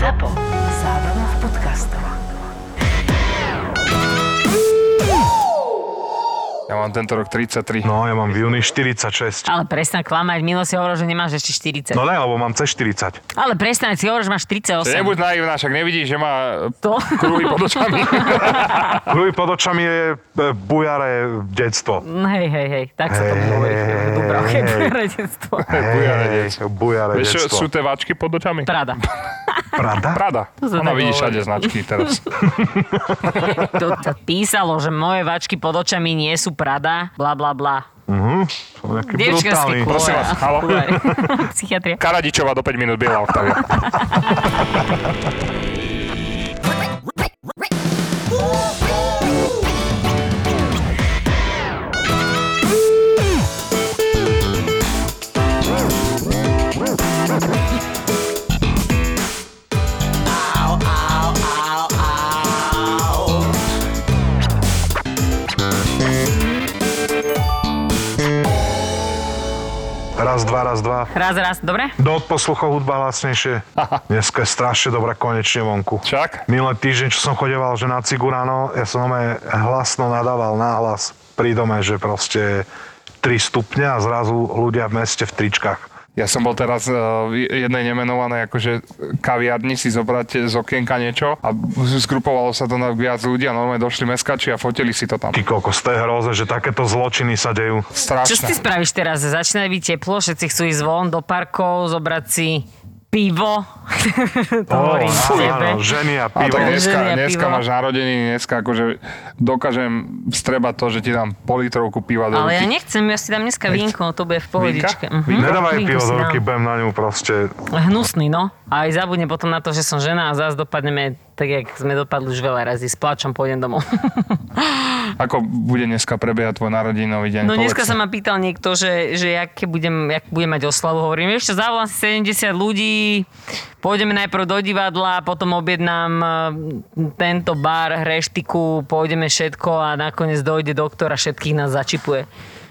ZAPO. Zábrná v podcastov. Ja mám tento rok 33. No, ja mám v júni 46. Ale prestaň klamať, Milo si hovoril, že nemáš ešte 40. No ne, lebo mám C40. Ale prestaň si hovoril, že máš 38. Nebuď naivná, však nevidíš, že má To? kruhy pod očami. Kruhy pod očami je e, bujaré detstvo. Hej, hej, hej, tak sa to Hej, hovorí. hej, hej, Dubravke, hej. poradenstvo. Bujaré Hej, detstvo. bujaré Vieš, čo detstvo. sú tie váčky pod očami? Prada. Prada. To sa Ona vidí všade značky teraz. To sa písalo, že moje váčky pod očami nie sú Prada, bla bla bla. Mhm. Brutálny. Prosím vás, halo. Psychiatria. Karadičová do 5 minút, Biela Octavia. Raz, dva, raz, dva. Raz, raz, dobre? Do odposluchov hudba hlasnejšie. Dneska je strašne dobrá konečne vonku. Čak? Minulý týždeň, čo som chodeval, že na cigu ráno, ja som nome hlasno nadával náhlas pri dome, že proste 3 stupňa a zrazu ľudia v meste v tričkách. Ja som bol teraz uh, v jednej nemenovanej akože kaviarni si zobrať z okienka niečo a zgrupovalo sa to na viac ľudí a normálne došli meskači a fotili si to tam. Ty kokos, to je hroze, že takéto zločiny sa dejú. Čo si Strašné. spravíš teraz? Začína byť teplo, všetci chcú ísť von do parkov, zobrať si pivo. to hovorím áno, tebe. áno, ženy a A pivo. tak dneska, Ženia, dneska pivo. máš narodeniny, dneska akože dokážem vstrebať to, že ti dám politrovku piva do Ale ja ruky. nechcem, ja si dám dneska vínko, to bude v pohodičke. Vínka? Mhm. Nedávaj pivo do ruky, budem na ňu proste... Hnusný, no. A aj zabudne potom na to, že som žena a zás dopadneme tak, jak sme dopadli už veľa razy. S pláčom pôjdem domov. Ako bude dneska prebiehať tvoj narodinový deň? No dneska Povedz. sa ma pýtal niekto, že, že aké budem, jak budem mať oslavu. Hovorím, ešte zavolám si 70 ľudí, pôjdeme najprv do divadla, potom objednám e, tento bar, reštiku, pôjdeme všetko a nakoniec dojde doktor a všetkých nás začipuje.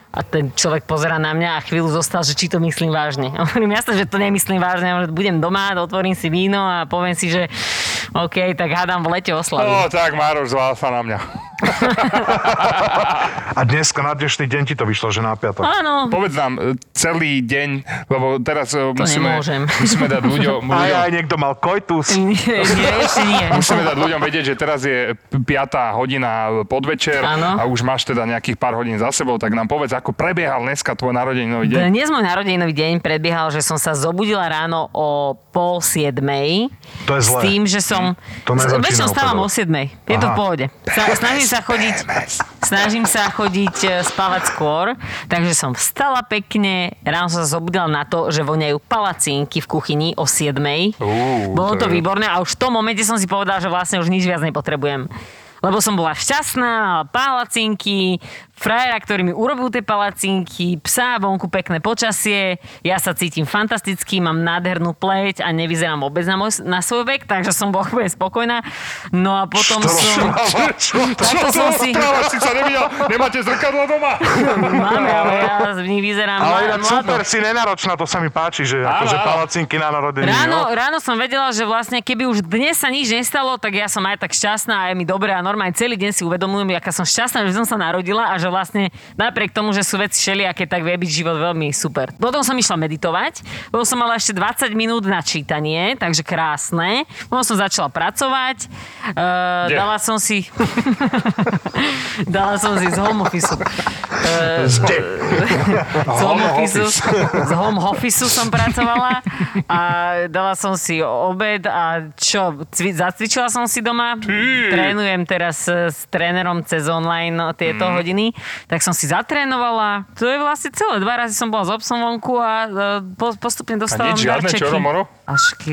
A ten človek pozera na mňa a chvíľu zostal, že či to myslím vážne. A Hovorím, jasne, že to nemyslím vážne, ale budem doma, otvorím si víno a poviem si, že OK, tak hádam v lete oslavy. No tak, Mároš, zval sa na mňa. A dneska na dnešný deň ti to vyšlo, že na piatok. Áno, Povedz nám e, celý deň, lebo teraz e, musíme, nemôžem. musíme dať ľuďom, Aj, ľuďom aj niekto mal koitus. nie, nie, ešte nie. Musíme dať ľuďom vedieť, že teraz je 5. hodina podvečer Áno. a už máš teda nejakých pár hodín za sebou, tak nám povedz, ako prebiehal dneska tvoj narodeninový deň. Dnes môj narodeninový deň prebiehal, že som sa zobudila ráno o pol siedmej. To je S zlé. tým, že som... To Väčšinou stávam o siedmej. Je to v pohode. Sa, snažím sa chodiť... Snažím sa chodiť e, spávať skôr, takže som vstala pekne, ráno som sa zobudila na to, že voňajú palacinky v kuchyni o 7. Ú, Bolo to to výborné a už v tom momente som si povedala, že vlastne už nič viac nepotrebujem. Lebo som bola šťastná, palacinky, frajera, ktorý mi urobil tie palacinky, psa, vonku pekné počasie, ja sa cítim fantasticky, mám nádhernú pleť a nevyzerám vôbec na, môj, na svoj vek, takže som úplne spokojná. No a potom som... Takto som si... si sa nevidel, nemáte zrkadlo doma? Máme, ale ja v nich vyzerám Ale mlado. super, si nenáročná, to sa mi páči, že Áno, akože áno. palacinky na narodeniny. Ráno, no. ráno som vedela, že vlastne keby už dnes sa nič nestalo, tak ja som aj tak šťastná a je mi dobré a normálne celý deň si uvedomujem, aká som šťastná, že som sa narodila a že vlastne napriek tomu, že sú veci všelijaké, tak vie byť život veľmi super. Potom som išla meditovať, potom som mala ešte 20 minút na čítanie, takže krásne. Potom som začala pracovať, uh, Kde? dala som si... dala som si z home office. Uh, z home office, z home office som pracovala a dala som si obed a čo, cvi, zacvičila som si doma, trénujem teraz e, s trénerom cez online no, tieto Mhm. hodiny, tak som si zatrénovala. To je vlastne celé. Dva razy som bola s obsom vonku a e, po, postupne A dostávam nič, žiadne darčeky. čoro-moro? Až k,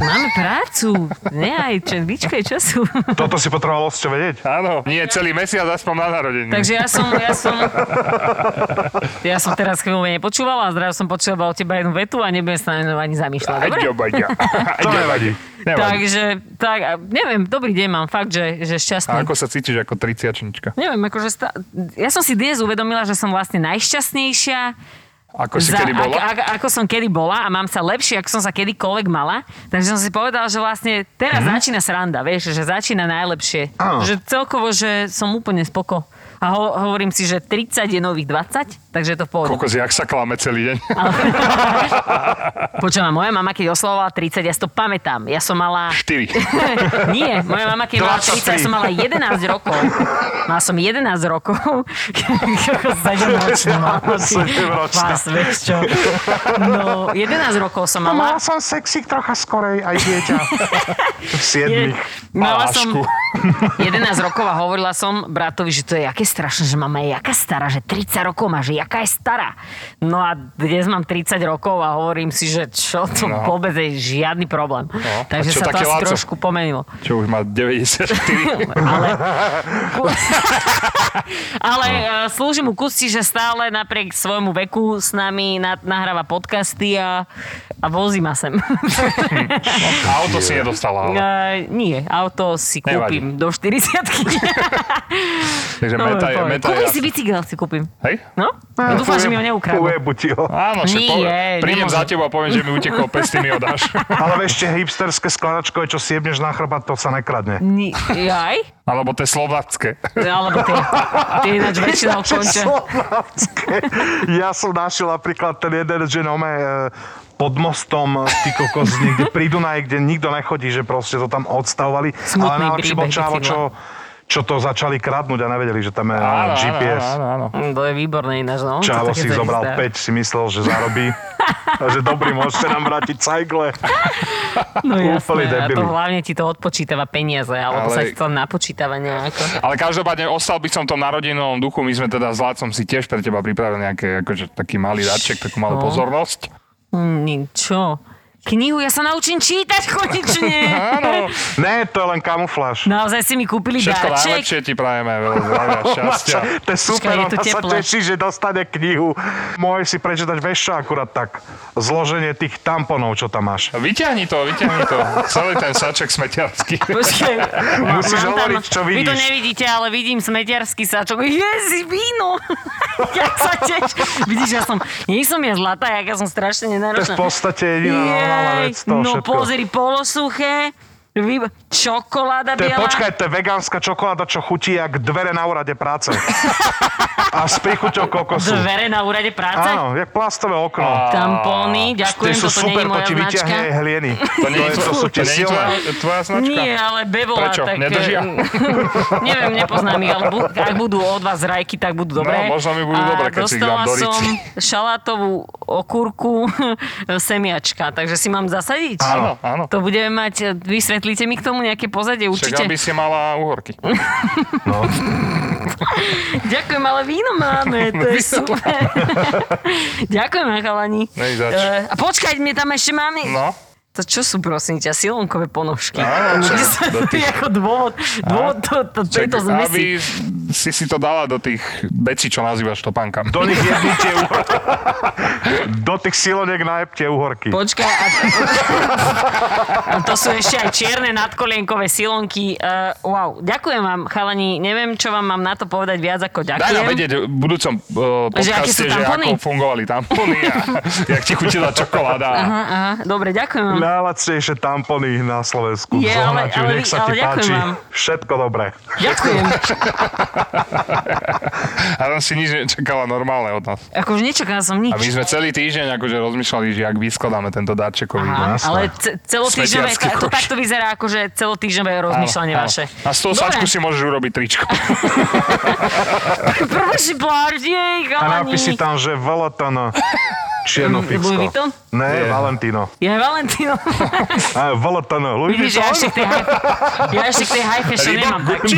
máme prácu. Nie aj čo, vyčkaj času. Toto si potreboval ste vedieť. Áno, nie celý mesiac, aspoň na narodeniny. Takže ja som, ja som, ja som teraz chvíľu nepočúvala a zrazu som počúvala od teba jednu vetu a nebudem sa ani zamýšľať. Dobre? Aďo, baďa. To nevadí. Nevadí. Takže, tak, a neviem, dobrý deň mám, fakt, že, že A šťastný. ako sa cítiš ako triciačnička? Neviem, akože stá... ja som si dnes uvedomila, že som vlastne najšťastnejšia Ako si kedy bola? Ako, ako, ako som kedy bola a mám sa lepšie, ako som sa kedykoľvek mala. Takže som si povedala, že vlastne teraz mm-hmm. začína sranda, vieš, že začína najlepšie. Áno. Že celkovo, že som úplne spoko. A ho, hovorím si, že 30 je nových 20, takže to v pohode. Kokos, jak sa klame celý deň. Počujem, moja mama, keď oslavovala 30, ja si to pamätám. Ja som mala... 4. Nie, moja mama, keď mala 30, 23. ja som mala 11 rokov. Mala som 11 rokov. 7 ročná. Sedemročná. Vás, vieš čo. No, 11 rokov som mala. som sexy trocha skorej, aj dieťa. V siedmých. Mala som Palášku. 11 rokov a hovorila som bratovi, že to je aké strašné, že mama je jaká stará, že 30 rokov má, že jaká je stará. No a dnes mám 30 rokov a hovorím si, že čo to No. vôbec je žiadny problém. a Takže sa to asi Laco? trošku pomenilo. Čo už má 94. Ale, ale No. uh, slúži mu kusti, že stále napriek svojmu veku s nami na, nahráva podcasty a, a vozí ma sem. Auto si nedostala, ale. Uh, nie, auto si Nevadí. kúpim do 40 Takže meta je, meta je Kúpim si bicykel, si kúpim. Hej? No? no dúfam, že mi ho neukradnú. Ujebu ti ho. Áno, že po, Nie, prídem nemôžem. za tebou a poviem, že mi utekol pes, ty mi ho dáš. Ale vieš, tie hipsterské skladačkové, čo si jebneš na chrbát, to sa nekradne. Ni- Jaj? Alebo tie slovacké. Alebo tie, tie ináč väčšinou končia. Slovácké. Ja som našiel napríklad ten jeden, že no pod mostom, ty kokos, niekde pri Dunaji, kde nikto nechodí, že proste to tam odstavovali. Smutný Ale najlepšie bol čo. Čo to začali kradnúť a nevedeli, že tam je Áno, GPS. áno, áno, áno. To je výborné ináč, no. Také si zobral chystá. 5, si myslel, že zarobí. A že dobrý, môžete nám vrátiť cajgle. No Úplný jasné, a to hlavne ti to odpočítava peniaze, alebo Ale- sa ti to napočítava nejako. Ale každopádne ostal by som tom narodinovom duchu. My sme teda s Lácom si tiež pre teba pripravili nejaké, akože, taký malý darček, takú malú Čo? pozornosť. Mm, Čo? Knihu, ja sa naučím čítať konečne. Áno, Ne, to je len kamufláž. Naozaj si mi kúpili všetko darček. najlepšie ti prajeme, veľa zdravia, šťastia. To je super, Počkaj, je ona sa teší, že dostane knihu. Môže si prečítať, vieš čo, akurát tak. Zloženie tých tamponov, čo tam máš. Vyťahni to, vyťahni to. Celý ten saček smetiarsky. Počkej, Musíš mám hovoriť, čo Vy to vidíš. nevidíte, ale vidím smetiarský sačok. Jezi, víno! Jak sa teš. Vidíš, ja som, nie som ja zlatá, jak ja som strašne To je nenáročná. v podstate jediná Jej, vec toho No všetko. pozri, polosuché, vy, čokoláda To je, biela. počkaj, to je vegánska čokoláda, čo chutí jak dvere na úrade práce. A s príchuťou kokosu. Dvere na úrade práce. Áno, jak plastové okno. Tampóny, Tie ďakujem, sú toto nie super, to ti vyťahne aj hlieny. To nie je, to sú tie silné. tvoja, značka? Nie, ale Bevola, Prečo? tak... Nedržia? neviem, nepoznám ich, ale bu- ak budú od vás rajky, tak budú dobré. No, možno mi budú A dobré, keď si ich dám do som šalátovú okurku semiačka, takže si mám zasadiť? Áno, áno. To budeme mať, vysvetlíte mi k tomu nejaké pozadie, Však určite. aby si mala uhorky. No. Ďakujem, ale víno máme, to je super. Ďakujem, chalani. E, a počkaj, my tam ešte máme... No. To čo sú, prosím ťa, silonkové ponožky? Áno, čo? Do tých- ako dôvod, dôvod to, to, tejto zmesi. aby si si to dala do tých vecí, čo nazývaš topánkami. Do nich jebnite uhorky. Do tých siloniek najebte uhorky. Počkaj, a, a to sú ešte aj čierne nadkolienkové silonky. Uh, wow, ďakujem vám, chalani. Neviem, čo vám mám na to povedať viac ako Daj nám ďakujem. vedieť v budúcom uh, Že podcaste, že tampony? ako fungovali tampony a jak ti chutila čokoláda. Aha, aha, dobre, ďakujem vám. Najlacnejšie tampony na Slovensku. Je, ale- ale- nech sa ale ti ďakujem páči. vám. Všetko dobré. Ďakujem. A tam si nič nečakala normálne od nás. Akože nečakala som nič. A my sme celý týždeň akože rozmýšľali, že jak vyskladáme tento darčekový. Aha, jasné. ale ce- celotýždňové, to takto vyzerá akože celotýždňové rozmýšľanie Áno, vaše. áno. A z toho Dobre. sačku si môžeš urobiť tričko. Prvé si pláž, jej, A chalani. napíš si tam, že Volatono. Čierno Mm, Ne, Valentino. Je Valentino. A, Volatono. Louis Vidíš, ja ešte k tej high, ja ešte k tej high fashion nemám. Gucci.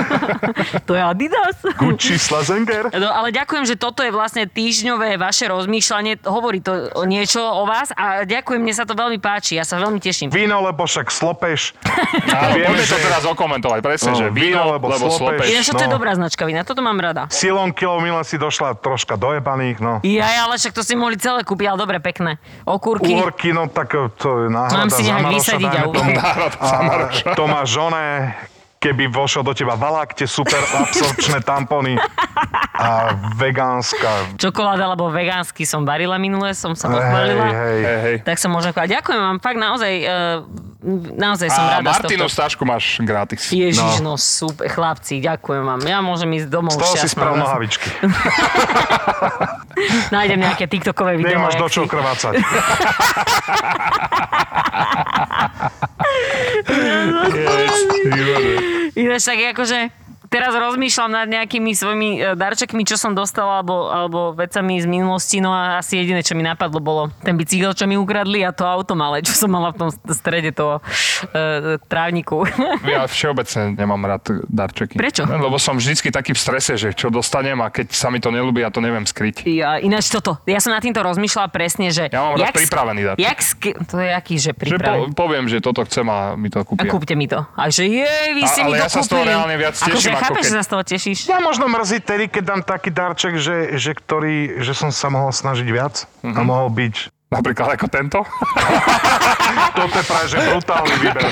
to je Adidas. Gucci, Slazenger. No, ale ďakujem, že toto je vlastne týždňové vaše rozmýšľanie. Hovorí to niečo o vás a ďakujem, mne sa to veľmi páči. Ja sa veľmi teším. Víno, lebo však slopeš. Áno, Vieme, poďme to že- teraz okomentovať. Presne, No, že víno, víno, lebo lebo slopeš. slopeš. Ináč to je no. dobrá značka vína, toto mám rada. Silon kilo mile si došla troška dojebaných, no. Ja, ale však to si mohli celé kúpiť, ale dobre, pekné. Okúrky. Uhorky, no tak to je náhrada Mám si Maroša, vysadiť a tomu. Náhrada za Maroša. A to máš žone, keby vošiel do teba valák, tie super absorpčné tampony. A vegánska. Čokoláda alebo vegánsky som varila minule, som sa pochválila. hej. Hej, hej. Tak sa môžem chváliť. Ďakujem vám, fakt naozaj, uh, naozaj som A rada tohto. stážku máš gratis. Ježiš, no. super, chlapci, ďakujem vám. Ja môžem ísť domov Z toho si šťastná. spravil nohavičky. Nájdem nejaké tiktokové video. Nemáš do čoho krvácať. Ináč tak akože teraz rozmýšľam nad nejakými svojimi e, darčekmi, čo som dostala, alebo, alebo vecami z minulosti, no a asi jediné, čo mi napadlo, bolo ten bicykel, čo mi ukradli a to auto malé, čo som mala v tom strede toho e, trávniku. Ja všeobecne nemám rád darčeky. Prečo? Lebo som vždycky taký v strese, že čo dostanem a keď sa mi to nelúbi, ja to neviem skryť. Ja, ináč toto, ja som na týmto rozmýšľala presne, že... Ja mám rád pripravený darček. Jak sk- to je aký, že Že po, pripravený? poviem, že toto chcem a mi to A kúpia. kúpte mi to. A že jej, vy A- ste mi to ja sa z toho kúpili. reálne viac Akože teším, ako chápeš, keď- že sa z toho tešíš? Ja možno mrzí tedy, keď dám taký darček, že, že, ktorý, že som sa mohol snažiť viac a mohol byť Napríklad ako tento. Toto je práve, že brutálny výber.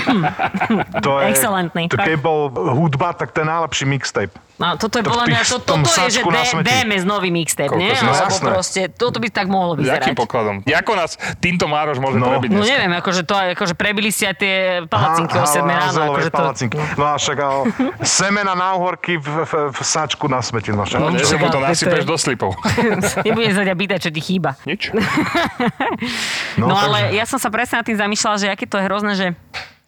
To je, Excelentný, To, keď bol hudba, tak to je najlepší mixtape. No, toto je podľa mňa, to, toto je, že D- smeti. DMS nový mixtape, nie? Sme- Alebo Jasné. proste, toto by tak mohlo Jakým vyzerať. pokladom? Ako nás týmto Mároš môže No. prebiť No dneska? neviem, akože to akože prebili si aj tie palacinky o 7 ráno. Akože to, palacinky. No a však ale semena na uhorky v, v, v sačku na smeti. No však. No, že Však, mu to nasypeš do slipov. Nebudem sa ťa pýtať, čo ti chýba. Nič. No, takže- ale ja som sa presne nad tým zamýšľala, že aké to je hrozné, že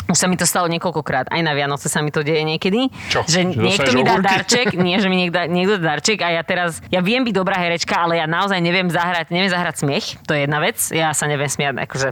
už sa mi to stalo niekoľkokrát, aj na Vianoce sa mi to deje niekedy. Čo? Že Že niekto mi dá darček, nie, že mi niekto, niekto dá darček a ja teraz, ja viem byť dobrá herečka, ale ja naozaj neviem zahrať, neviem zahrať smiech, to je jedna vec, ja sa neviem smiať, akože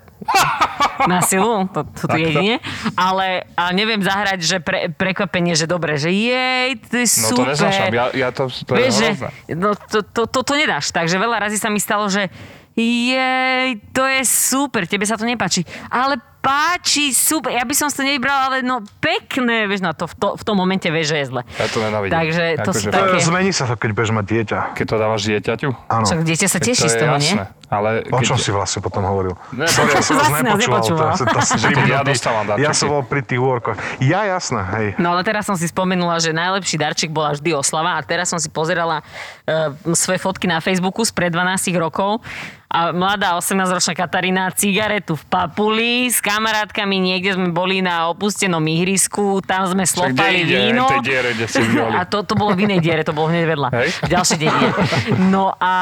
na silu, to, to, Takto. jedine, ale, ale neviem zahrať, že pre, prekvapenie, že dobre, že jej, to je No to super. neznášam. Ja, ja to, to je Vieš, že, hrozné. no, to, to, to, to nedáš. Takže veľa razy sa mi stalo, že jej, to je super, tebe sa to nepáči. Ale páči, super, ja by som si to nevybral, ale no pekné, vieš, no to v, to, v tom momente vieš, že je zle. Ja to nenávidím. Takže to sú Akože- také... Zmení sa to, keď budeš mať dieťa. Keď to dávaš dieťaťu? Áno. Však dieťa sa teší to z toho, nie? Ale O keď, čom si vlastne potom hovoril? Ne, Sorry, ja som vás nás nepočúval. nepočúval. To, to, to, Že ja dostávam darčeky. Ja som bol pri tých úorkoch. Ja jasné, hej. No ale teraz som si spomenula, že najlepší darček bola vždy oslava a teraz som si pozerala uh, svoje fotky na Facebooku spred 12 rokov a mladá 18-ročná Katarína cigaretu v papuli s kamarátkami niekde sme boli na opustenom ihrisku, tam sme slopali víno. diere, kde si. A to, to bolo v inej diere, to bolo hneď vedľa. Hej. V ďalšej dedine. No a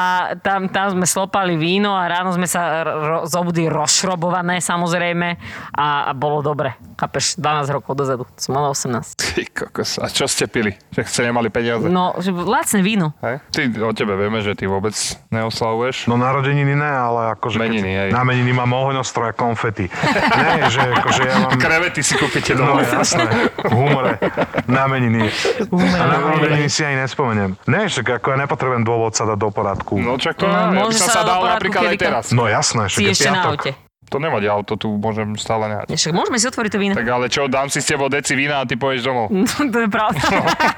tam, tam sme slopali víno a ráno sme sa ro- zobudili rozšrobované samozrejme a, a bolo dobre. Chápeš, 12 rokov dozadu. Som mala 18. Ty kokos. A čo ste pili? Že ste nemali peniaze? No, že lacné víno. Hej? Ty, o tebe vieme, že ty vôbec neoslavuješ. No narodeniny ne, ale akože... Meniny, hej. keď, na meniny mám ohňostroje, konfety. Nie, že akože ja mám... Krevety si kúpite No doma. jasné, v humore, na meniny. A na meniny si ani nespomeniem. Ne, však ako ja nepotrebujem dôvod sa dať do poradku. No čak to No, no, ja by môže som sa sa dal napríklad aj teraz. No jasné, Si je ešte na piatok. To nevadí, auto tu môžem stále nehať. Však môžeme si otvoriť to víno. Tak ale čo, dám si s tebou deci vína a ty pôjdeš domov. to je pravda.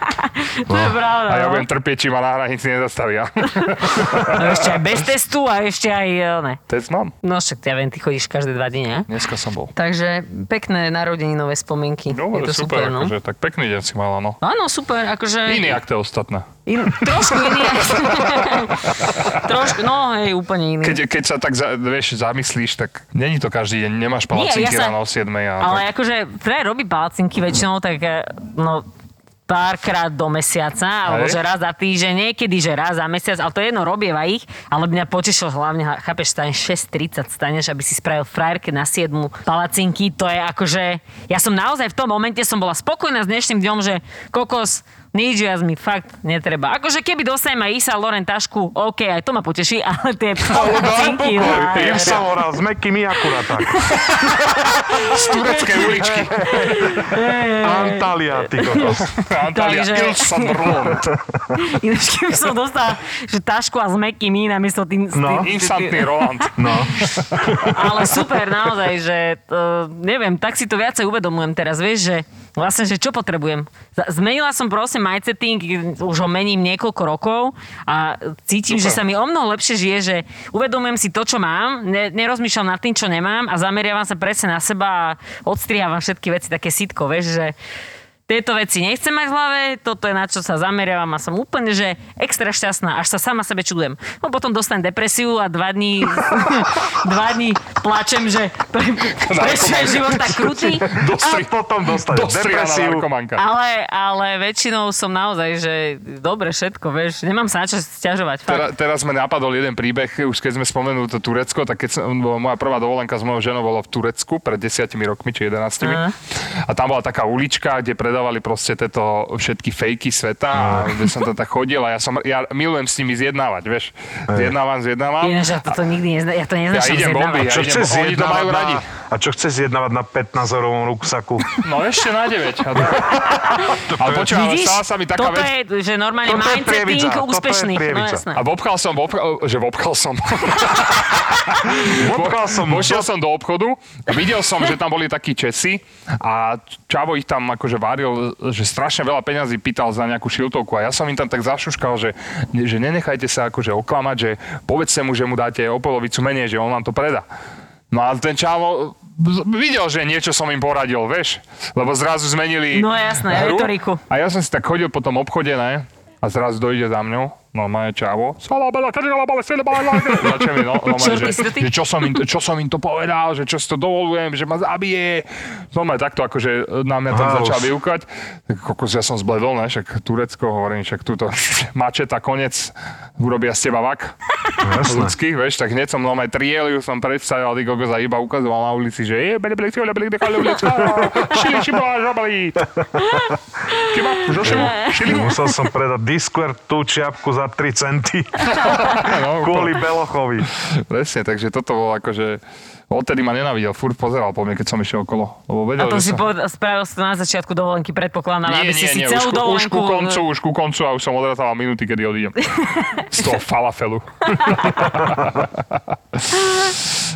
to je pravda. A ja no. budem trpieť, či ma na hranici nezastavia. A ešte aj bez testu a ešte aj... eh, Ne. Tec mám. No však ja viem, ty chodíš každé dva dni, ne? Dneska som bol. Takže pekné narodeninové spomienky. No, je to super, super, no. akože, tak pekný deň si mala, no. Áno, super, akože... Iný, ak to ostatné. In, trošku iný. trošku, no hej, úplne iný. Keď, keď sa tak, za, vieš, zamyslíš, tak není to každý deň, nemáš Nie, palacinky ja sa- ráno o 7 a Ale tak. akože Fred robí palacinky väčšinou, tak eh, no párkrát do mesiaca, alebo že raz za týždeň, niekedy, že raz za mesiac, ale to je jedno, robieva ich, ale mňa potešil hlavne, chápeš, staneš 6.30, staneš, aby si spravil frajerke na 7 palacinky, to je akože, ja som naozaj v tom momente som bola spokojná s dnešným dňom, že kokos, nič viac mi fakt netreba. Akože keby dostanem aj Isa Loren tašku, OK, aj to ma poteší, ale tie palacinky, no, Im sa hovoril, s mekými akurát tak. Z tureckej uličky. Antalya, ty kokos. Antalya Takže-. Ináč, keby som dostala že tašku a s mekými namiesto tým... No. tým- Instantný Roland. No. Ale super, naozaj, že to, neviem, tak si to viacej uvedomujem teraz, vieš, že vlastne, že čo potrebujem. Zmenila som mindsetting, už ho mením niekoľko rokov a cítim, Super. že sa mi o mnoho lepšie žije, že uvedomujem si to, čo mám, ne, nerozmýšľam nad tým, čo nemám a zameriavam sa presne na seba a odstrihávam všetky veci také sitko, vieš, že tieto veci nechcem mať v hlave, toto je na čo sa zameriavam a som úplne, že extra šťastná, až sa sama sebe čudujem. No potom dostanem depresiu a dva dní, dva dní plačem, že pre, prečo je život tak krutý. A potom dostaneš Dostrianá depresiu. Ale, ale väčšinou som naozaj, že dobre všetko, vieš, nemám sa na čo stiažovať. Tera, teraz sme napadol jeden príbeh, už keď sme spomenuli to Turecko, tak keď som, moja prvá dovolenka s mojou ženou bolo v Turecku pred desiatimi rokmi, či 11. Aha. A tam bola taká ulička, kde predávali proste tieto všetky fejky sveta a kde som tam tak chodil a ja, som, ja milujem s nimi zjednávať, vieš. Zjednávam, zjednávam. Ináč, ja to nikdy nezna, ja to Ja neznašam idem bomby, ja Čo idem, chceš oni to majú na, radi. a čo chceš zjednávať na 15 eurovom ruksaku? No ešte na 9. A tak. Ale počúvaj, ale Vidíš, stala sa mi taká toto vec. je, že normálne Toto mindsetting toto úspešný. No jasné. A vobchal som, vobchal, že vobchal som. Vobchal som Vošiel som do obchodu, videl som, že tam boli takí Česi a Čavo ich tam akože varil, že strašne veľa peňazí pýtal za nejakú šiltovku a ja som im tam tak zašuškal, že, že nenechajte sa akože oklamať, že povedzte mu, že mu dáte o polovicu menej, že on vám to predá. No a ten Čavo videl, že niečo som im poradil, vieš, lebo zrazu zmenili No jasné, hru. retoriku. A ja som si tak chodil po tom obchode, ne? A zrazu dojde za mňou, normálne čavo. Začne mi, no, normálne, že, že čo, som im, čo som im to povedal, že čo si to dovolujem, že ma zabije. Normálne takto akože na mňa tam Á, začal vyúkať. Kokos, ja som zbledol, ne? Však Turecko, hovorím, však túto mačeta, konec, urobia z teba vak ľudských, vieš, tak hneď som normálne trieliu som predstavil, ty kokos a iba ukazoval na ulici, že je, bele, bele, bele, bele, bele, bele, šili, šibola, žabali. Kiba, žoševo, šili. Musel som predať Discord tú čiapku za 3 centy No, kvôli Belochovi. Presne, takže toto bolo akože... Odtedy ma nenavidel, furt pozeral po mne, keď som išiel okolo. Lebo A vedel, to že si som... povedal, spravil si to na začiatku dovolenky, predpokladám, Nie, aby si nie, si nie, celú už, ku, už dovolenku... ku koncu, už ku koncu a už som odratal minuty, kedy odídem. Z toho falafelu.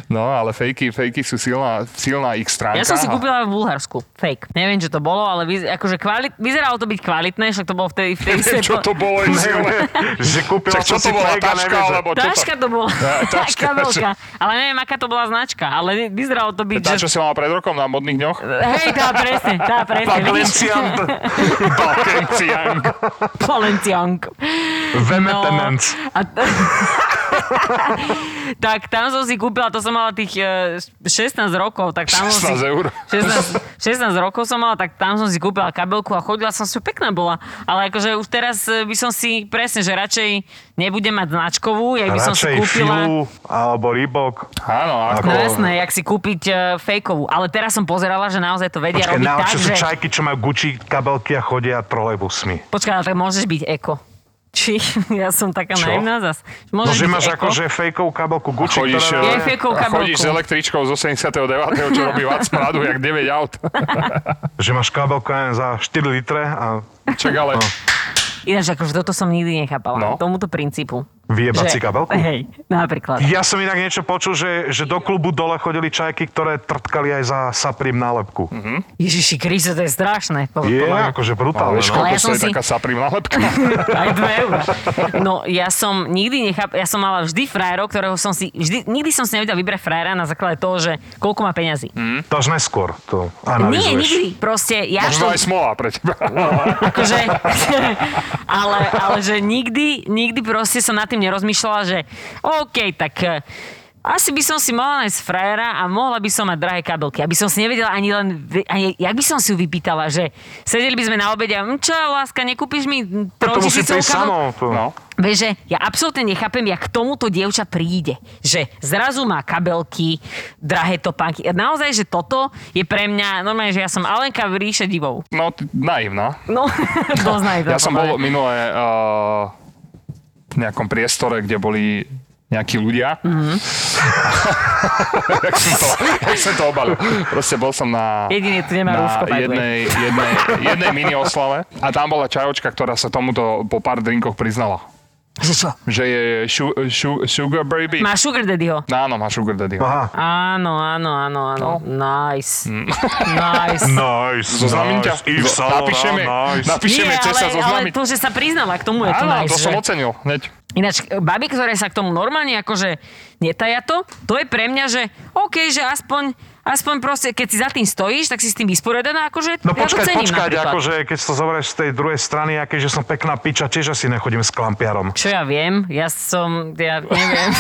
No, ale fejky, fejky sú silná, silná ich stránka. Ja som si kúpila v Bulharsku. Fake. Neviem, čo to bolo, ale vyz, akože kvalit, vyzeralo to byť kvalitné, však to bolo vtedy... vtedy Neviem, čo to bolo, že kúpila Čak čo to bola, taška, alebo čo? Taška to bola. taška, Kabelka. Ale neviem, aká to bola značka. Ale vyzeralo to byť, Tá, čo si mala pred rokom na modných dňoch? Hej, tá presne, tá presne. Vidíš? Valenciant, Balkenciang. Valenciank. Vemetenens. No, a t- tak tam som si kúpila, to som mala tých e, 16 rokov, tak tam som 16 si... eur. 16, 16 rokov som mala, tak tam som si kúpila kabelku a chodila som si, pekná bola. Ale akože už teraz e, by som si presne, že radšej nebudem mať značkovú, ja by som si kúpila... Filu alebo Reebok. Áno, ako... No jasné, jak si kúpiť uh, fejkovú. Ale teraz som pozerala, že naozaj to vedia Počkaj, robiť tak, čo sú že... čajky, čo majú Gucci kabelky a chodia trolejbusmi. Počkaj, ale tak môžeš byť eko. Či ja som taká Čo? naivná zas. No, že máš eko. akože fejkovú kabelku Gucci, Chodíš, ktorá... Je eh, fejkovú a chodíš kabelku. s električkou z 89. čo robí Vac Pradu, jak 9 aut. Že máš kabelku za 4 litre a Čak ale... Ináč, akože toto som nikdy nechápala. No. Tomuto princípu. Vyjebať si kabelku. Hej, napríklad. Ja som inak niečo počul, že, že do klubu dole chodili čajky, ktoré trtkali aj za Saprim nálepku. Mm-hmm. Ježiši Kriste, to je strašné. Po, Je mňa. akože Ale brutálne. No. Ale ja som si- taká saprim nálepka? Aj 2 eurá. No, ja som nikdy nechápala, ja som mala vždy frajerov, ktorého som si, vždy, nikdy som si nevedela vybrať frajera na základe toho, že koľko má peňazí. Hm? To až neskôr to Nie, analyzuješ. nikdy. Proste ja Možno som, aj smola pre teba. akože, ale, ale že nikdy, nikdy proste som nad tým nerozmýšľala, že OK, tak eh, asi by som si mohla nájsť frajera a mohla by som mať drahé kabelky. Aby som si nevedela ani len, ani, jak by som si ju vypýtala, že sedeli by sme na obede a "Hm, čo, láska, nekúpiš mi To samo. To. No. Vieš, že ja absolútne nechápem, jak k tomuto dievča príde. Že zrazu má kabelky, drahé topánky. A naozaj, že toto je pre mňa, normálne, že ja som Alenka v ríše divov. No, naivná. No, dosť naivná, Ja som bol minulé uh, v nejakom priestore, kde boli nejakí ľudia. Mm-hmm. jak, som to, jak som to obalil. Proste bol som na, Jediný tu nemá na rúško, jednej, jednej, jednej mini oslave a tam bola čajočka, ktorá sa tomuto po pár drinkoch priznala. Že čo? Že je šu, šu, sugar baby. Má sugar daddyho. Áno, má sugar daddy. Aha. Áno, áno, áno, áno. Nice. Mm. Nice. Nice, Zoznamím ťa. nice. Yves Saint Napíšem jej, Laurent, nice. napíšem jej Nie, cez sa ale, ale zoznamiť. to, že sa priznala k tomu, je to Áno, nice. to som že? ocenil hneď. Ináč, baby, ktoré sa k tomu normálne akože netaja to, to je pre mňa, že OK, že aspoň, aspoň proste, keď si za tým stojíš, tak si s tým vysporiadaná, akože No ja to počkať, cením počkať, napríklad. akože keď to zoberieš z tej druhej strany, aké, že som pekná piča, tiež asi nechodím s klampiarom. Čo ja viem, ja som, ja neviem.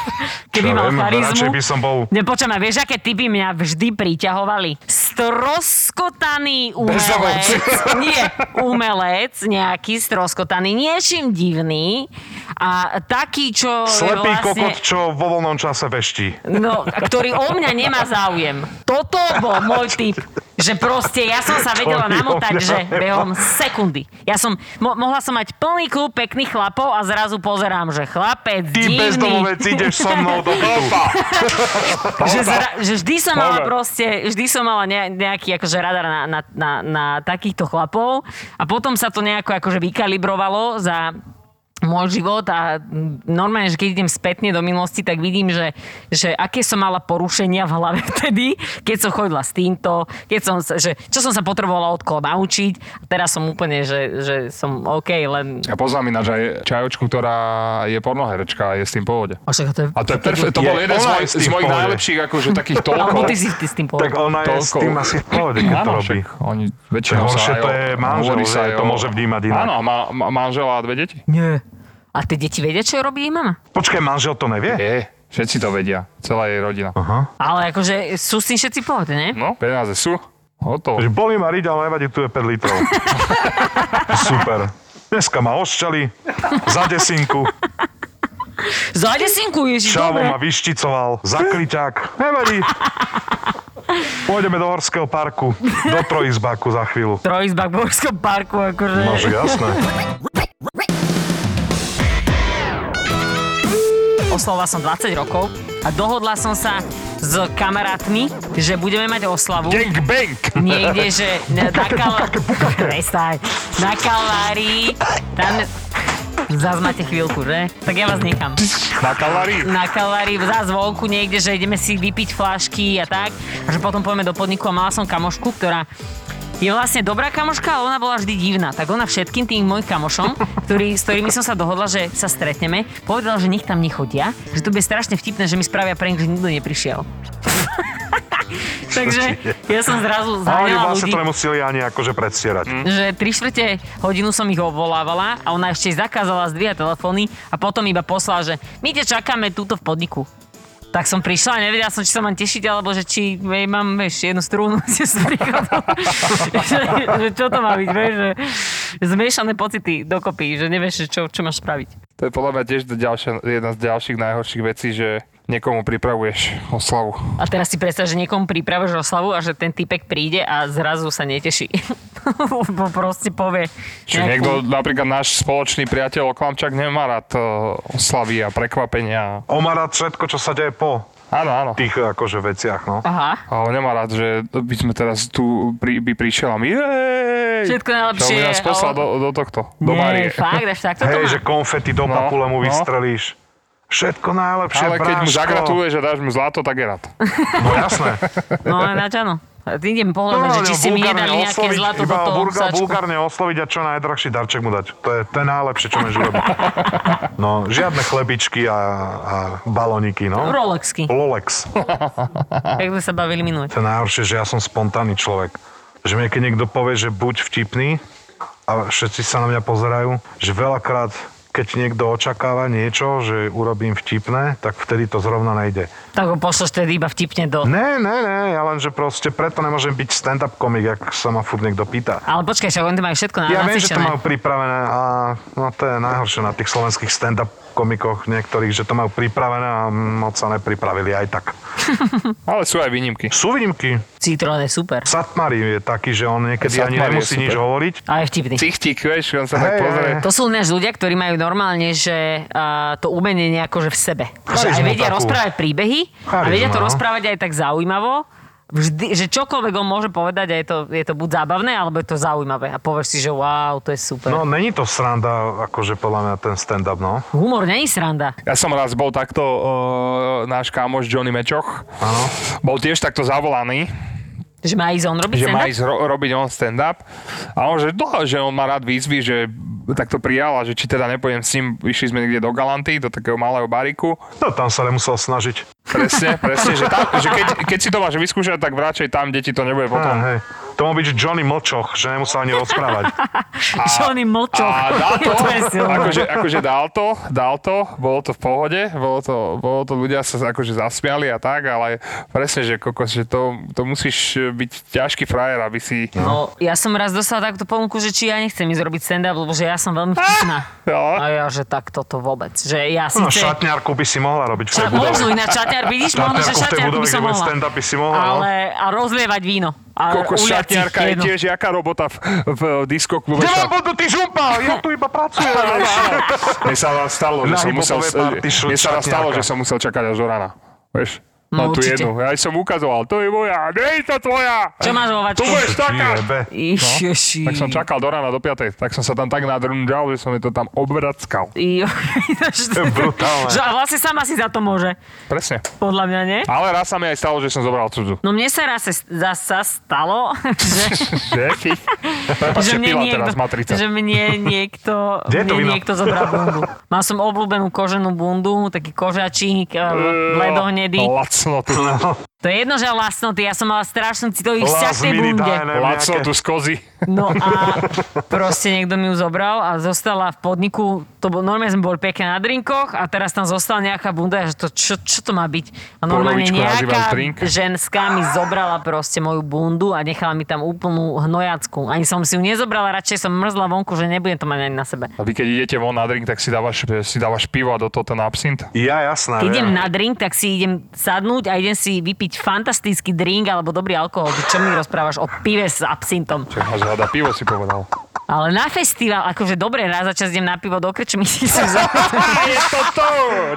Keby Čo mal viem, charizmu. radšej by som bol- Nepočujem, vieš, aké typy mňa vždy priťahovali? Stroskotaný umelec. Nie, umelec, nejaký stroskotaný, niečím divný. A taký, čo Slepý vlastne... kokot, čo vo voľnom čase veští. No, ktorý o mňa nemá záujem. Toto bol môj typ. Že proste ja som sa vedela namotať, že behom sekundy. Ja som, mo- mohla som mať plný klub pekných chlapov a zrazu pozerám, že chlapec Ty divný. bezdomovec ideš so mnou do bytu. že, zra, že vždy som mala proste, vždy som mala ne, nejaký akože radar na, na, na, na takýchto chlapov a potom sa to nejako akože vykalibrovalo za môj život a normálne, že keď idem spätne do minulosti, tak vidím, že, že aké som mala porušenia v hlave vtedy, keď som chodila s týmto, keď som, sa- že, čo som sa potrebovala od koho naučiť. A teraz som úplne, že, že som OK, len... Ja poznám ináč aj čajočku, ktorá je pornoherečka a je s tým v pohode. A však to je, A to je perfekt, to Je- bol jeden z, moj, s z mojich pohode. najlepších akože takých toľkov. Alebo ty si ty s tým Tak povedal. ona je s Toľko. tým asi v pohode, keď to robí. oni väčšinou sa aj to je manžel, sa to môže vnímať inak. Áno, má, má manžela a dve deti. Nie. A tie deti vedia, čo robí jej mama? Počkaj, manžel to nevie? Je, všetci to vedia, celá jej rodina. Aha. Ale akože sú s tým všetci v pohode, ne? No, peniaze sú, hotovo. Že bolí ma riť, ale nevadí, tu je 5 litrov. Super. Dneska ma ošťali za desinku. Za desinku, ježiš, Čavo dobre. ma vyšticoval za kliťák. Nevadí. Pôjdeme do Horského parku, do trojizbáku za chvíľu. Trojizbak v Borskom parku, akože... No, že jasné. Oslavovala som 20 rokov a dohodla som sa s kamarátmi, že budeme mať oslavu. Gang bang! Niekde, že na, kal... Na Kalvárii. Tam... Zas máte chvíľku, že? Tak ja vás nechám. Na kalvárii. na Kalvárii, zás vonku niekde, že ideme si vypiť flášky a tak. A že potom pôjdeme do podniku a mala som kamošku, ktorá je vlastne dobrá kamoška, ale ona bola vždy divná. Tak ona všetkým tým mojim kamošom, ktorý, s ktorými som sa dohodla, že sa stretneme, povedala, že nech tam nechodia, že to bude strašne vtipné, že mi spravia prank, že nikto neprišiel. Takže ja som zrazu A oni zahnala vlastne ľudí to nemuseli ani akože predstierať. že 3 štvrte hodinu som ich obvolávala a ona ešte zakázala zdvíhať telefóny a potom iba poslala, že my ťa čakáme túto v podniku. Tak som prišla a nevedela som, či sa mám tešiť, alebo že či vej, mám, vieš, jednu strúnu som prichodom. že, že, čo to má byť, vieš, že zmiešané pocity dokopy, že nevieš, čo, čo máš spraviť. To je podľa mňa tiež ďalšia, jedna z ďalších najhorších vecí, že niekomu pripravuješ oslavu. A teraz si predstav, že niekomu pripravíš oslavu a že ten typek príde a zrazu sa neteší. Bo proste povie. Čiže niekto, napríklad náš spoločný priateľ Oklamčak nemá rád uh, oslavy a prekvapenia. On má rád všetko, čo sa deje po Áno, áno. tých akože veciach, no. Aha. A on nemá rád, že by sme teraz tu pri, by prišiel a my jej! Všetko najlepšie, Čo by nás poslal ale- do, do tohto, do Nie, Márie. fakt, až takto to Hej, má. že konfety do No, papule mu no. Všetko najlepšie, Ale keď mu Bráško. zagratuluješ a dáš mu zlato, tak je rád. No jasné. No ináč áno. A ty idem pohľadať, že či ste mi nedali nejaké osloviť, zlato do toho vulga, sačku. vulgárne osloviť a čo najdrahší darček mu dať. To je, to je najlepšie, čo môžeš urobiť. No, žiadne chlebičky a, a baloniky, no. Rolexky, Lolex. jak sme sa bavili minule. To je najhoršie, že ja som spontánny človek. Že mne keď niekto povie, že buď vtipný a všetci sa na mňa pozerajú, že veľakrát keď niekto očakáva niečo, že urobím vtipné, tak vtedy to zrovna nejde. Tak ho pošleš tedy iba vtipne do... Ne, ne, ne, ja len, že proste preto nemôžem byť stand-up komik, ak sa ma furt niekto pýta. Ale počkaj, však oni to majú všetko na Ja viem, že to majú pripravené a no, to je najhoršie na tých slovenských stand-up komikoch niektorých, že to majú pripravené a moc sa nepripravili aj tak. Ale sú aj výnimky. Sú výnimky. Citrón je super. Satmari je taký, že on niekedy ani Satmari je nemusí nič hovoriť. A je vtipný. Cichtík, vieš, on sa tak Hej, pozrie. To sú ináč ľudia, ktorí majú normálne, že uh, to umenie nejako že v sebe. Že aj Charizmu vedia takú. rozprávať príbehy a Charizma, vedia to no. rozprávať aj tak zaujímavo. Vždy, že čokoľvek on môže povedať a je to, je to buď zábavné, alebo je to zaujímavé. A povieš si, že wow, to je super. No, není to sranda, akože podľa mňa ten stand-up, no. Humor není sranda. Ja som raz bol takto, uh, náš kámoš Johnny Mečoch, Áno. bol tiež takto zavolaný, Že má ísť on robiť že má ísť ro- robiť on stand-up. A on, že, no, že on má rád výzvy, že takto prijal a že či teda nepôjdem s ním, išli sme niekde do Galanty, do takého malého bariku. No, tam sa nemusel snažiť. Presne, presne, že, tam, že keď, keď si to máš vyskúšať, tak radšej tam, kde ti to nebude potom. hej. To má byť Johnny Mlčoch, že nemusel ani rozprávať. Johnny Mlčok. A dal to, akože, akože dal to, dal to, bolo to v pohode, bolo to, bolo to ľudia sa akože zasmiali a tak, ale presne, že kokos, že to, to musíš byť ťažký frajer, aby si... No, ja som raz dostala takúto ponuku, že či ja nechcem ísť robiť stand-up, lebo že ja som veľmi vtipná. Jo. A ja, že tak toto vôbec. Že ja No, síce... šatňárku by si mohla robiť v tej budove. možno ináč šatňar, vidíš, možno, že šatňarku by som mohla. stand-up, by si mohla, no. Ale, a rozlievať víno. A Kokos šatňárka je tiež jaká robota v, v diskoklube. Kde mám budu, ty žumpa? Ja tu iba pracujem. Mne sa stalo, že som musel, mne sa stalo, že som musel čakať až do rána. Vieš? No, No, tu určite. jednu. Ja som ukazoval, to je moja, nie je to tvoja. Čo máš vo Tu vačku? budeš taká. Ježiši. Tak som čakal do rána do 5. Tak som sa tam tak nadrunžal, že som mi to tam obrackal. Jo, To je brutálne. Že, a vlastne sama si za to môže. Presne. Podľa mňa, nie? Ale raz sa mi aj stalo, že som zobral cudzu. No mne sa raz zasa stalo, že, Že? Že, mne niekto, teraz matrica. že mne niekto, mne niekto zobral bundu. Mal som obľúbenú koženú bundu, taký kožačík, eh, bledohnedý. Lacno tu. To je jedno, že vlastnoty, ja som mala strašnú citový vzťah tej bunde. nejaké. tu z kozy. No a proste niekto mi ju zobral a zostala v podniku, to bol, normálne sme boli pekne na drinkoch a teraz tam zostala nejaká bunda, že to, čo, čo to má byť? A normálne nejaká ženská mi zobrala proste moju bundu a nechala mi tam úplnú hnojacku. Ani som si ju nezobrala, radšej som mrzla vonku, že nebudem to mať ani na sebe. A vy keď idete von na drink, tak si dávaš, si dávaš pivo a do toho ten absint. Ja, jasná. Keď idem na drink, tak si idem sadnúť a idem si vypiť fantastický drink alebo dobrý alkohol. Čo mi rozprávaš o pive s absintom? Čo máš rada pivo, si povedal. Ale na festival, akože dobre, raz za čas idem na pivo do krčmy si si za... je to to!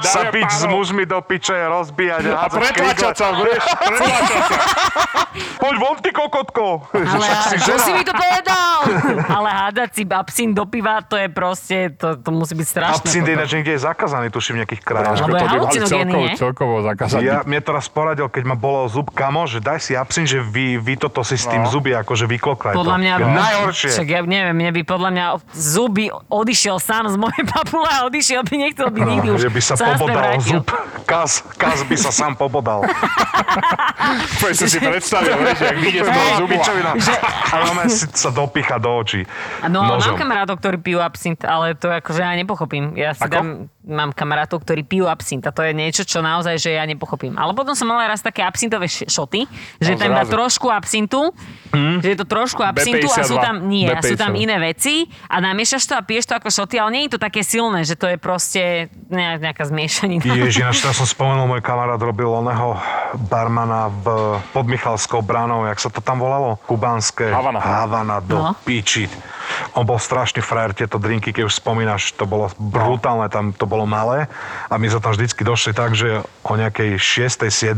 Sa piť s mužmi do piče, rozbíjať A pretlačať sa, vieš, pretlačať sa. Poď von, ty kokotko. Ale čo si mi to povedal? Ale hádať si absint do piva, to je proste, to, to musí byť strašné. Absint ináč niekde je zakázaný, tuším, v nejakých krajoch. Lebo je halucinogénny, celkovo, nie? celkovo zakázať. Ja, mne to raz poradil, keď ma bolel zub kamo, že daj si absint, že vy, vy toto si s tým No. zuby akože vyklokraj Podľa to. mňa... Najhoršie. Však ja neviem, mne by podľa mňa zuby odišiel sám z mojej papule a odišiel by, nechcel by nikdy už že by sa pobodal zub. Kaz, kaz by sa sám pobodal. Úplne som si predstavil, vieš, jak vyjde z toho pičovina. A máme si sa dopicha do očí. No, ale mám nožom. kamarátov, ktorí pijú absint, ale to akože ja nepochopím. Ja si Ako? dám, mám kamarátov, ktorí pijú absint a to je niečo, čo naozaj, že ja nepochopím. Ale potom som mala raz také absintové šoty, že No, tam dá trošku absintu, že je to trošku absintu a sú tam, nie, a sú tam B52. iné veci a namiešaš to a piješ to ako šoty, ale nie je to také silné, že to je proste ne- nejaká zmiešanina. Ježi, ináč teraz som spomenul, môj kamarát robil oného barmana v, pod Michalskou bránou, jak sa to tam volalo? Kubánske. Havana. Havana do No. piči. On bol strašný frajer, tieto drinky, keď už spomínaš, to bolo brutálne, tam to bolo malé a my sa tam vždycky došli tak, že o nejakej 6. 7.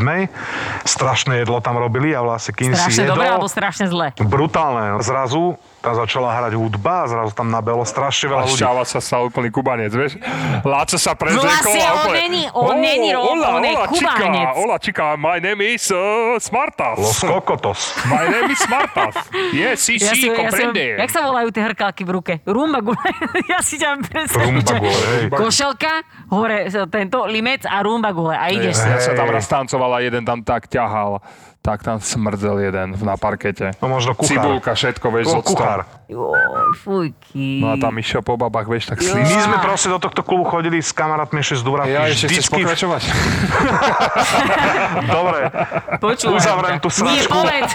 strašné jedlo tam robili a vlastne kým si Strašne jedol... dobré alebo strašne zlé. Brutálne. Zrazu tam začala hrať hudba a zrazu tam nabelo strašne veľa A ľudí. šťáva sa stal úplný kubanec, vieš? Láco sa prezliekol Vlastne a on úplne... není- on není Róm, hola, on je chica, Kubanec. hola, chica, my name is uh, Smartas. Los Kokotos. My name is Smartas. Yes, Ja si, ja si, comprende. jak sa volajú tie hrkálky v ruke? Rumba gule. ja si ťa predstaviť, Rumba gule, hej. košelka, hore tento limec a rumba gule. A ideš. Ja sa tam raz tancoval a jeden tam tak ťahal. Tak tam smrdzel jeden na parkete. No možno kuchár. Cibulka, všetko, vieš, octom. Kuchár. Joj, fujky. No a tam išiel po babách, vieš, tak My slíz. sme proste do tohto klubu chodili s kamarátmi ešte z Dubravky. Ja ešte chceš pokračovať? Dobre, Počúvaj. uzavriem tú Nie, sračku. povedz.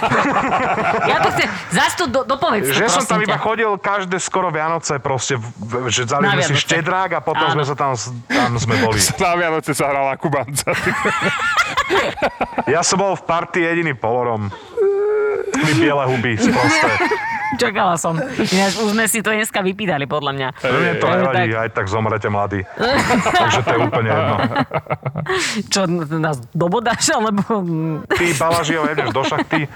ja to chcem. Zas to do, dopovedz. to, že som tam prosím iba ťa. chodil každé skoro Vianoce proste, v- že Na sme si štedrák a potom Áno. sme sa tam, tam sme boli. Na Vianoce sa hral na Kubanca. Ja som bol v partii jediný polorom. My biele huby, sprosté. Čakala som. Ináč už sme si to dneska vypýtali, podľa mňa. Mne to nevadí, tak- aj tak zomrete mladí. Takže to je úplne jedno. Čo, nás dobodáš, alebo... Ty, Balažiov, jedeš do šachty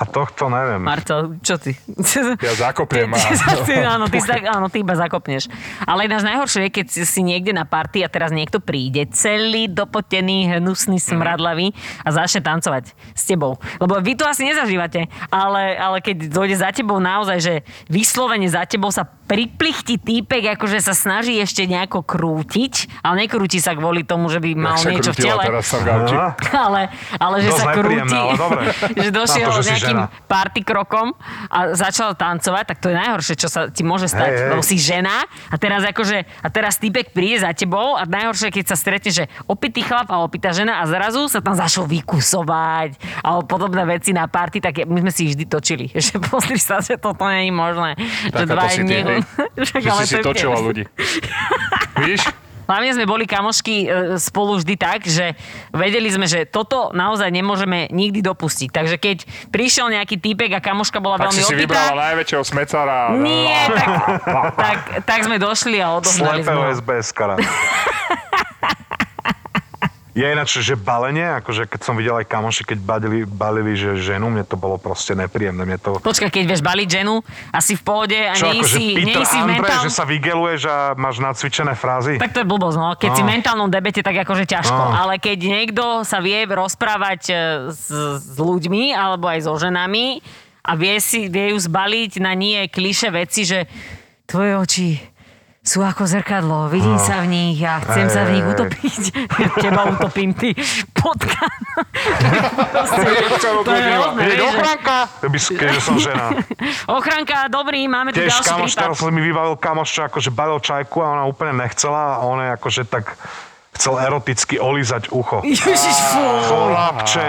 a tohto neviem. Marcel, čo ty? Ja zakopnem. Ty, áno, ty, áno, ty iba zakopneš. Ale ináč najhoršie je, keď si, si niekde na party a teraz niekto príde, celý dopotený, hnusný, smradlavý a začne tancovať s tebou. Lebo vy to asi nezažívate, ale, ale keď dojde za tebou naozaj, že vyslovene za tebou sa priplichti týpek, akože sa snaží ešte nejako krútiť, ale nekrúti sa kvôli tomu, že by mal Jak niečo v tele. teraz sa ale, ale že Dosť sa krúti, ale dobre. že došiel to, že nejakým žena. party krokom a začal tancovať, tak to je najhoršie, čo sa ti môže stať, hej. lebo si žena a teraz akože, a teraz týpek príde za tebou a najhoršie, keď sa stretne, že opitý chlap a opitá žena a zrazu sa tam zašol vykusovať a podobné veci na party, tak my sme si vždy točili, že pozri sa, že toto nie je možné. že Taká to si ty, hej. Však, Že ale si si točila ľudí. Vidíš? Hlavne sme boli kamošky e, spolu vždy tak, že vedeli sme, že toto naozaj nemôžeme nikdy dopustiť. Takže keď prišiel nejaký týpek a kamoška bola Tak veľmi si si vybrala opitá, najväčšieho smecára. a- nie, tak, tak, tak sme došli a odohnali sme Slepého ho. SBS-kara. Je ináč, že balenie, akože keď som videl aj kamoši, keď balili, balili že ženu, mne to bolo proste nepríjemné. Mne to... Počkaj, keď vieš baliť ženu, asi v pohode a Čo nie akože si, nie Peter si v Andre, mentál... že sa vygeluješ a máš nacvičené frázy? Tak to je blbosť, no. Keď si v No. mentálnom debete, tak akože ťažko. No. Ale keď niekto sa vie rozprávať e, s, s ľuďmi alebo aj so ženami a vie, si, vie ju zbaliť na nie kliše veci, že tvoje oči sú ako zrkadlo, vidím No. sa v nich a chcem sa v nich hej. utopiť. Teba utopím, ty potka. to je hrozné, vieš, ochranka! Keby, keďže som žena. Ochranka, dobrý, máme tu Tiež ďalší kamoš, prípad. teraz sa mi vybavil kamoš, čo akože balil čajku a ona úplne nechcela a on je akože tak chcel eroticky olízať ucho. Ježiš, fú. Chlapče.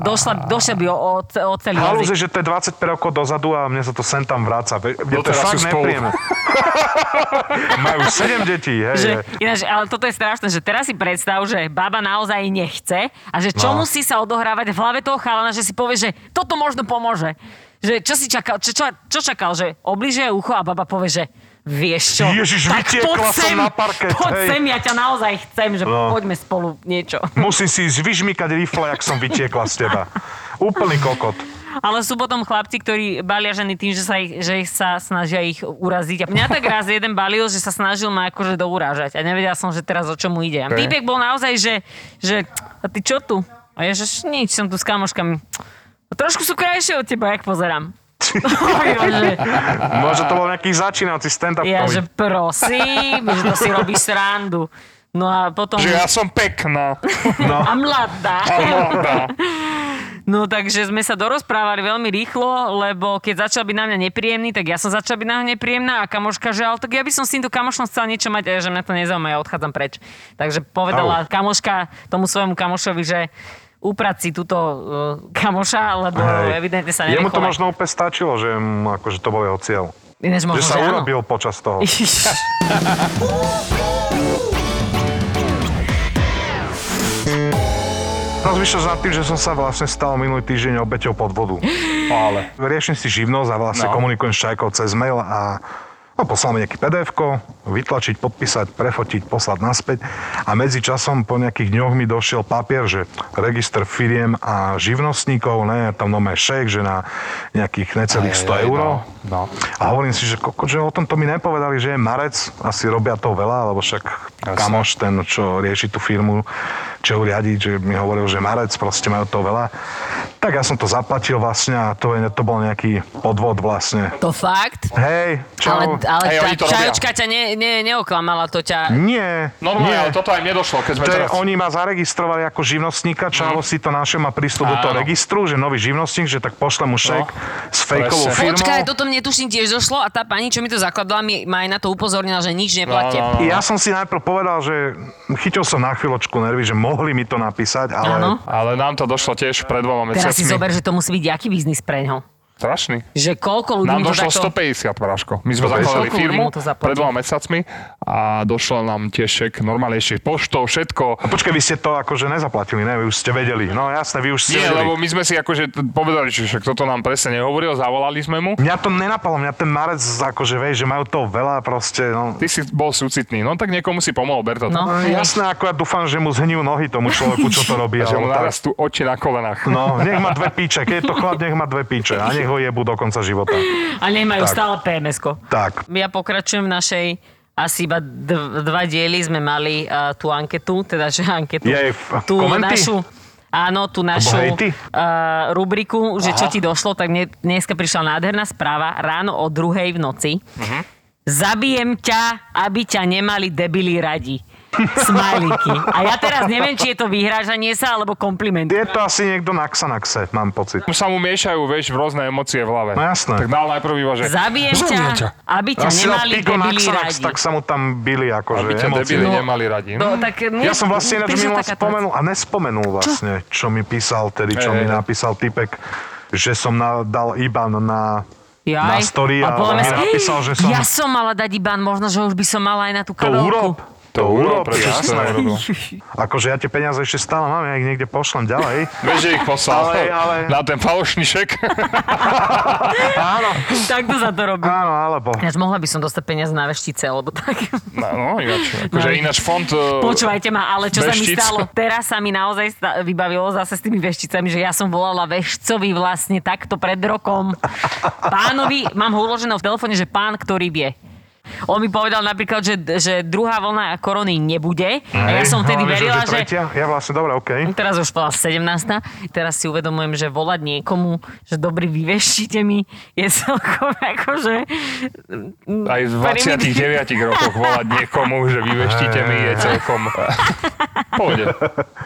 Došla, došla by o, o, o celý Halúze, jazyk. že to je 25 rokov dozadu a mne sa to sem tam vráca. Mne to je fakt nepríjemné. Majú 7 detí, hej. Že, hej. ináč, ale toto je strašné, že teraz si predstav, že baba naozaj nechce a že čo No. musí sa odohrávať v hlave toho chalana, že si povie, že toto možno pomôže. Že čo si čakal, čo, čo, čo čakal, že obližuje ucho a baba povie, že vieš čo, Ježiš, tak poď sem, na parket, poď hej. sem, ja ťa naozaj chcem, že No. poďme spolu niečo. Musím si ísť vyžmykať rifle, jak som vytiekla z teba. Úplný kokot. Ale sú potom chlapci, ktorí balia ženy tým, že sa, ich, že ich sa snažia ich uraziť. A mňa tak raz jeden balil, že sa snažil ma akože dourážať. A nevedela som, že teraz o čomu ide. A Ok. týpek bol naozaj, že, že a ty čo tu? A ja, že nič, som tu s kamoškami. A trošku sú krajšie od teba, jak pozerám. Možno to bol nejaký začínajúci stand-up ja, že prosím, že to si robíš srandu. No a potom... Že ja som pekná. A mladá. A mladá. No takže sme sa dorozprávali veľmi rýchlo, lebo keď začal byť na mňa nepríjemný, tak ja som začal byť na ňa nepríjemná a kamoška, že ale tak ja by som s týmto kamošom chcela niečo mať, a že mňa to nezaujíma, ja odchádzam preč. Takže povedala kamoška tomu svojmu kamošovi, že uprať si túto uh, kamoša, lebo Hej. evidentne sa Jemu to možno úplne stačilo, že mu akože to bol jeho cieľ. Ináč možno, Že sa že áno. urobil počas toho. Rozmýšľaš nad tým, že som sa vlastne stal minulý týždeň obeťou podvodu. Ale. Riešim si živnosť a vlastne No. komunikujem s Čajkou cez mail a no, poslal mi nejaký pdf vytlačiť, podpísať, prefotiť, poslať naspäť a medzi časom po nejakých dňoch mi došiel papier, že register firiem a živnostníkov, ne, tam nové šek, že na nejakých necelých 100 eur. No. A hovorím si, že, koko, že o tomto mi nepovedali, že je marec, asi robia to veľa, lebo však Jasne. kamoš, ten, čo rieši tú firmu, čo ju riadi, že mi hovoril, že marec, proste majú to veľa. Tak ja som to zaplatil vlastne a to, je, to bol nejaký podvod vlastne. To fakt? Hej, Ale, čau. ale Hej, tá robia. čajočka ťa ne, ne, neoklamala, to ťa... Nie, Normálne, nie. ale toto aj mne došlo, keď sme To je, teraz... oni ma zaregistrovali ako živnostníka, Čavo si to našiel, má prístup do toho registru, že nový živnostník, že tak pošle mu šek s fejkovou firmou. Počkaj, toto mne tuším tiež došlo a tá pani, čo mi to zakladala, mi, ma aj na to upozornila, že nič neplatia. No, no, no. Ja som si najprv povedal, že chytil som na chvíľočku nervy, že mohli mi to napísať, ale Áno. Ale nám to došlo tiež pred dvoma Teraz si mesiacmi. zober, že to musí byť aký biznis pre ňo. Strašný. Že koľko ľudí Nám mu to došlo takto... 150, Práško. My sme 150. zakladali firmu to pred dvoma mesiacmi a došlo nám tiež šek, normálne ešte poštou, všetko. A počkaj, vy ste to akože nezaplatili, ne? Vy už ste vedeli. No jasné, vy už ste Nie, vedeli. lebo my sme si akože povedali, že však toto nám presne nehovoril, zavolali sme mu. Mňa to nenapalo, mňa ten marec, akože vieš, že majú toho veľa proste, no. Ty si bol súcitný, no tak niekomu si pomohol, ber to. No. No, Jasné, ako ja dúfam, že mu zhnijú nohy tomu človeku, čo to robí. Že mu narastú oči na kolenách. No, nech má dve píče. Keď je to chlap, nech má dve píče. A nech ho jebú do konca života. A nemajú Tak. stále PMS-ko. Tak. Ja pokračujem v našej asi iba dv- dva diely sme mali uh, tú anketu, teda že anketu. Jej, f- tú komenty? našu, áno, tú našu uh, rubriku, že čo ti došlo, tak mne, dneska prišla nádherná správa ráno o druhej v noci. Mhm. Zabijem ťa, aby ťa nemali debili radi. Smajlíky. A ja teraz neviem, či je to vyhrážanie sa, alebo kompliment. Je to asi niekto na Xanaxe, mám pocit. Už sa mu miešajú, vieš, rôzne emócie v hlave. No jasné. Tak dal najprv iba, že... Zabijem ťa, aby ťa Asi nemali debili Xanax, radi. tak sa mu tam bili akože Aby ťa debili nemali radi. No, tak mne, Ja som vlastne ináč takáto spomenul a nespomenul vlastne, čo, mi písal, tedy čo mi napísal typek, že som na, dal IBAN na, Jaj. na story a, podľa mi napísal, že som... Ja som mala dať IBAN, možno, že už by som mala aj na tú To kabelku. urob. To urob, prečo si to neurobil? Akože ja tie peniaze ešte stále mám, ja ich niekde pošlem ďalej. Vieš, že ich poslal Ale- ale- na ten falošný šek. Áno, Takto sa to robí. áno, alebo... Ináč mohla by som dostať peniaze na veštice, alebo tak. No, no ináč. Akože No. ináč fond... eh, Počúvajte ma, ale čo sa mi Veštic. stalo? Teraz sa mi naozaj sta- vybavilo zase s tými vešticami, že ja som volala vešcovi vlastne takto pred rokom. Pánovi, mám ho uložené v telefóne, že pán, ktorý vie. On mi povedal napríklad, že, že druhá vlna korony nebude. A ja som vtedy hlavne, verila, že... tretia? Ja vlastne, dobre, okej. Teraz už bola 17. Teraz si uvedomujem, že volať niekomu, že dobrý, vyveštite mi, je celkom akože... Aj v 29 rokoch volať niekomu, že vyveštite mi, je celkom... Pôjde.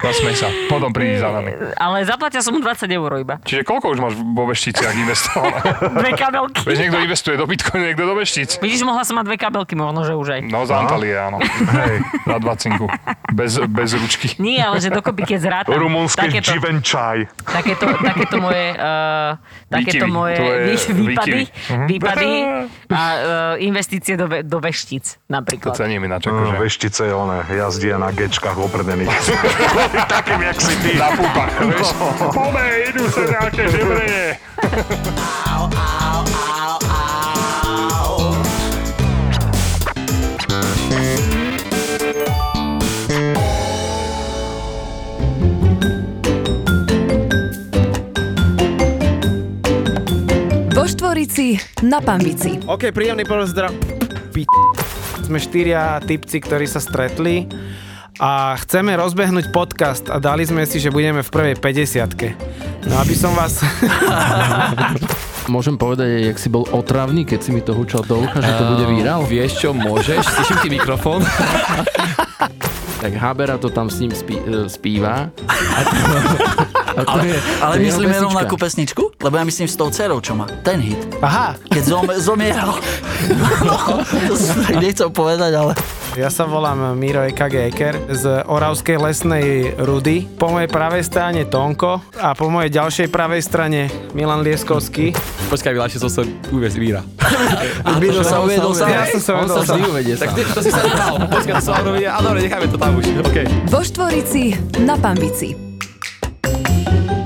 Zasmej sa. Potom prídi za nami. Ale zaplatia som mu 20 eur iba. Čiže koľko už máš vo vešticiach investované? Dve kabelky. Vieš, niekto investuje do Bitcoinu, niekto do veštic. Vidíš, mohla som mať dve kabelky, možno, že už aj. No, z Antalie, áno. Hej. Na dvacinku. Bez, bez ručky. Nie, ale že dokopy, keď zrátam Rumunské takéto, Givenchy. takéto, takéto moje, uh, takéto moje vý- výpady. Mhm. výpady a uh, investície do, ve, do veštíc To napríklad. cením ináč, No, akože. veštice je one, jazdia na gečkách opredených. Takým, jak si ty. Na púpach, vieš. Pome, idú sa nejaké žebrenie. Štvorici na Pambici. OK, príjemný pozdrav. P- Sme štyria typci, ktorí sa stretli a chceme rozbehnúť podcast a dali sme si, že budeme v prvej 50 No aby som vás... Môžem povedať, jak si bol otravný, keď si mi to hučal do ucha, že to bude virál? Vieš čo, môžeš, slyším ti mikrofón. Tak Habera to tam s ním spí, e, spíva. A to, a to je, Ale to myslíme pesnička. rovnakú pesničku? Lebo ja myslím s tou dcerou, čo má. Ten hit. Aha, Keď zom, zomieral. No, to nechcel povedať, ale... ja sa volám Miro EKG Eker z Oravskej lesnej Rudy. Po mojej pravej strane Tonko a po mojej ďalšej pravej strane Milan Lieskovský. Počkaj, Miláš, som sa uviez víra. Uviedol sa, uviedol sa. Ja som sa On uvedol sa vždy uvedie Tak sám. ty, to si sa nechal. Počkaj, to sa robí. A dobre, necháme to tam už. OK. Vo Štvorici na Pambici. Thank you.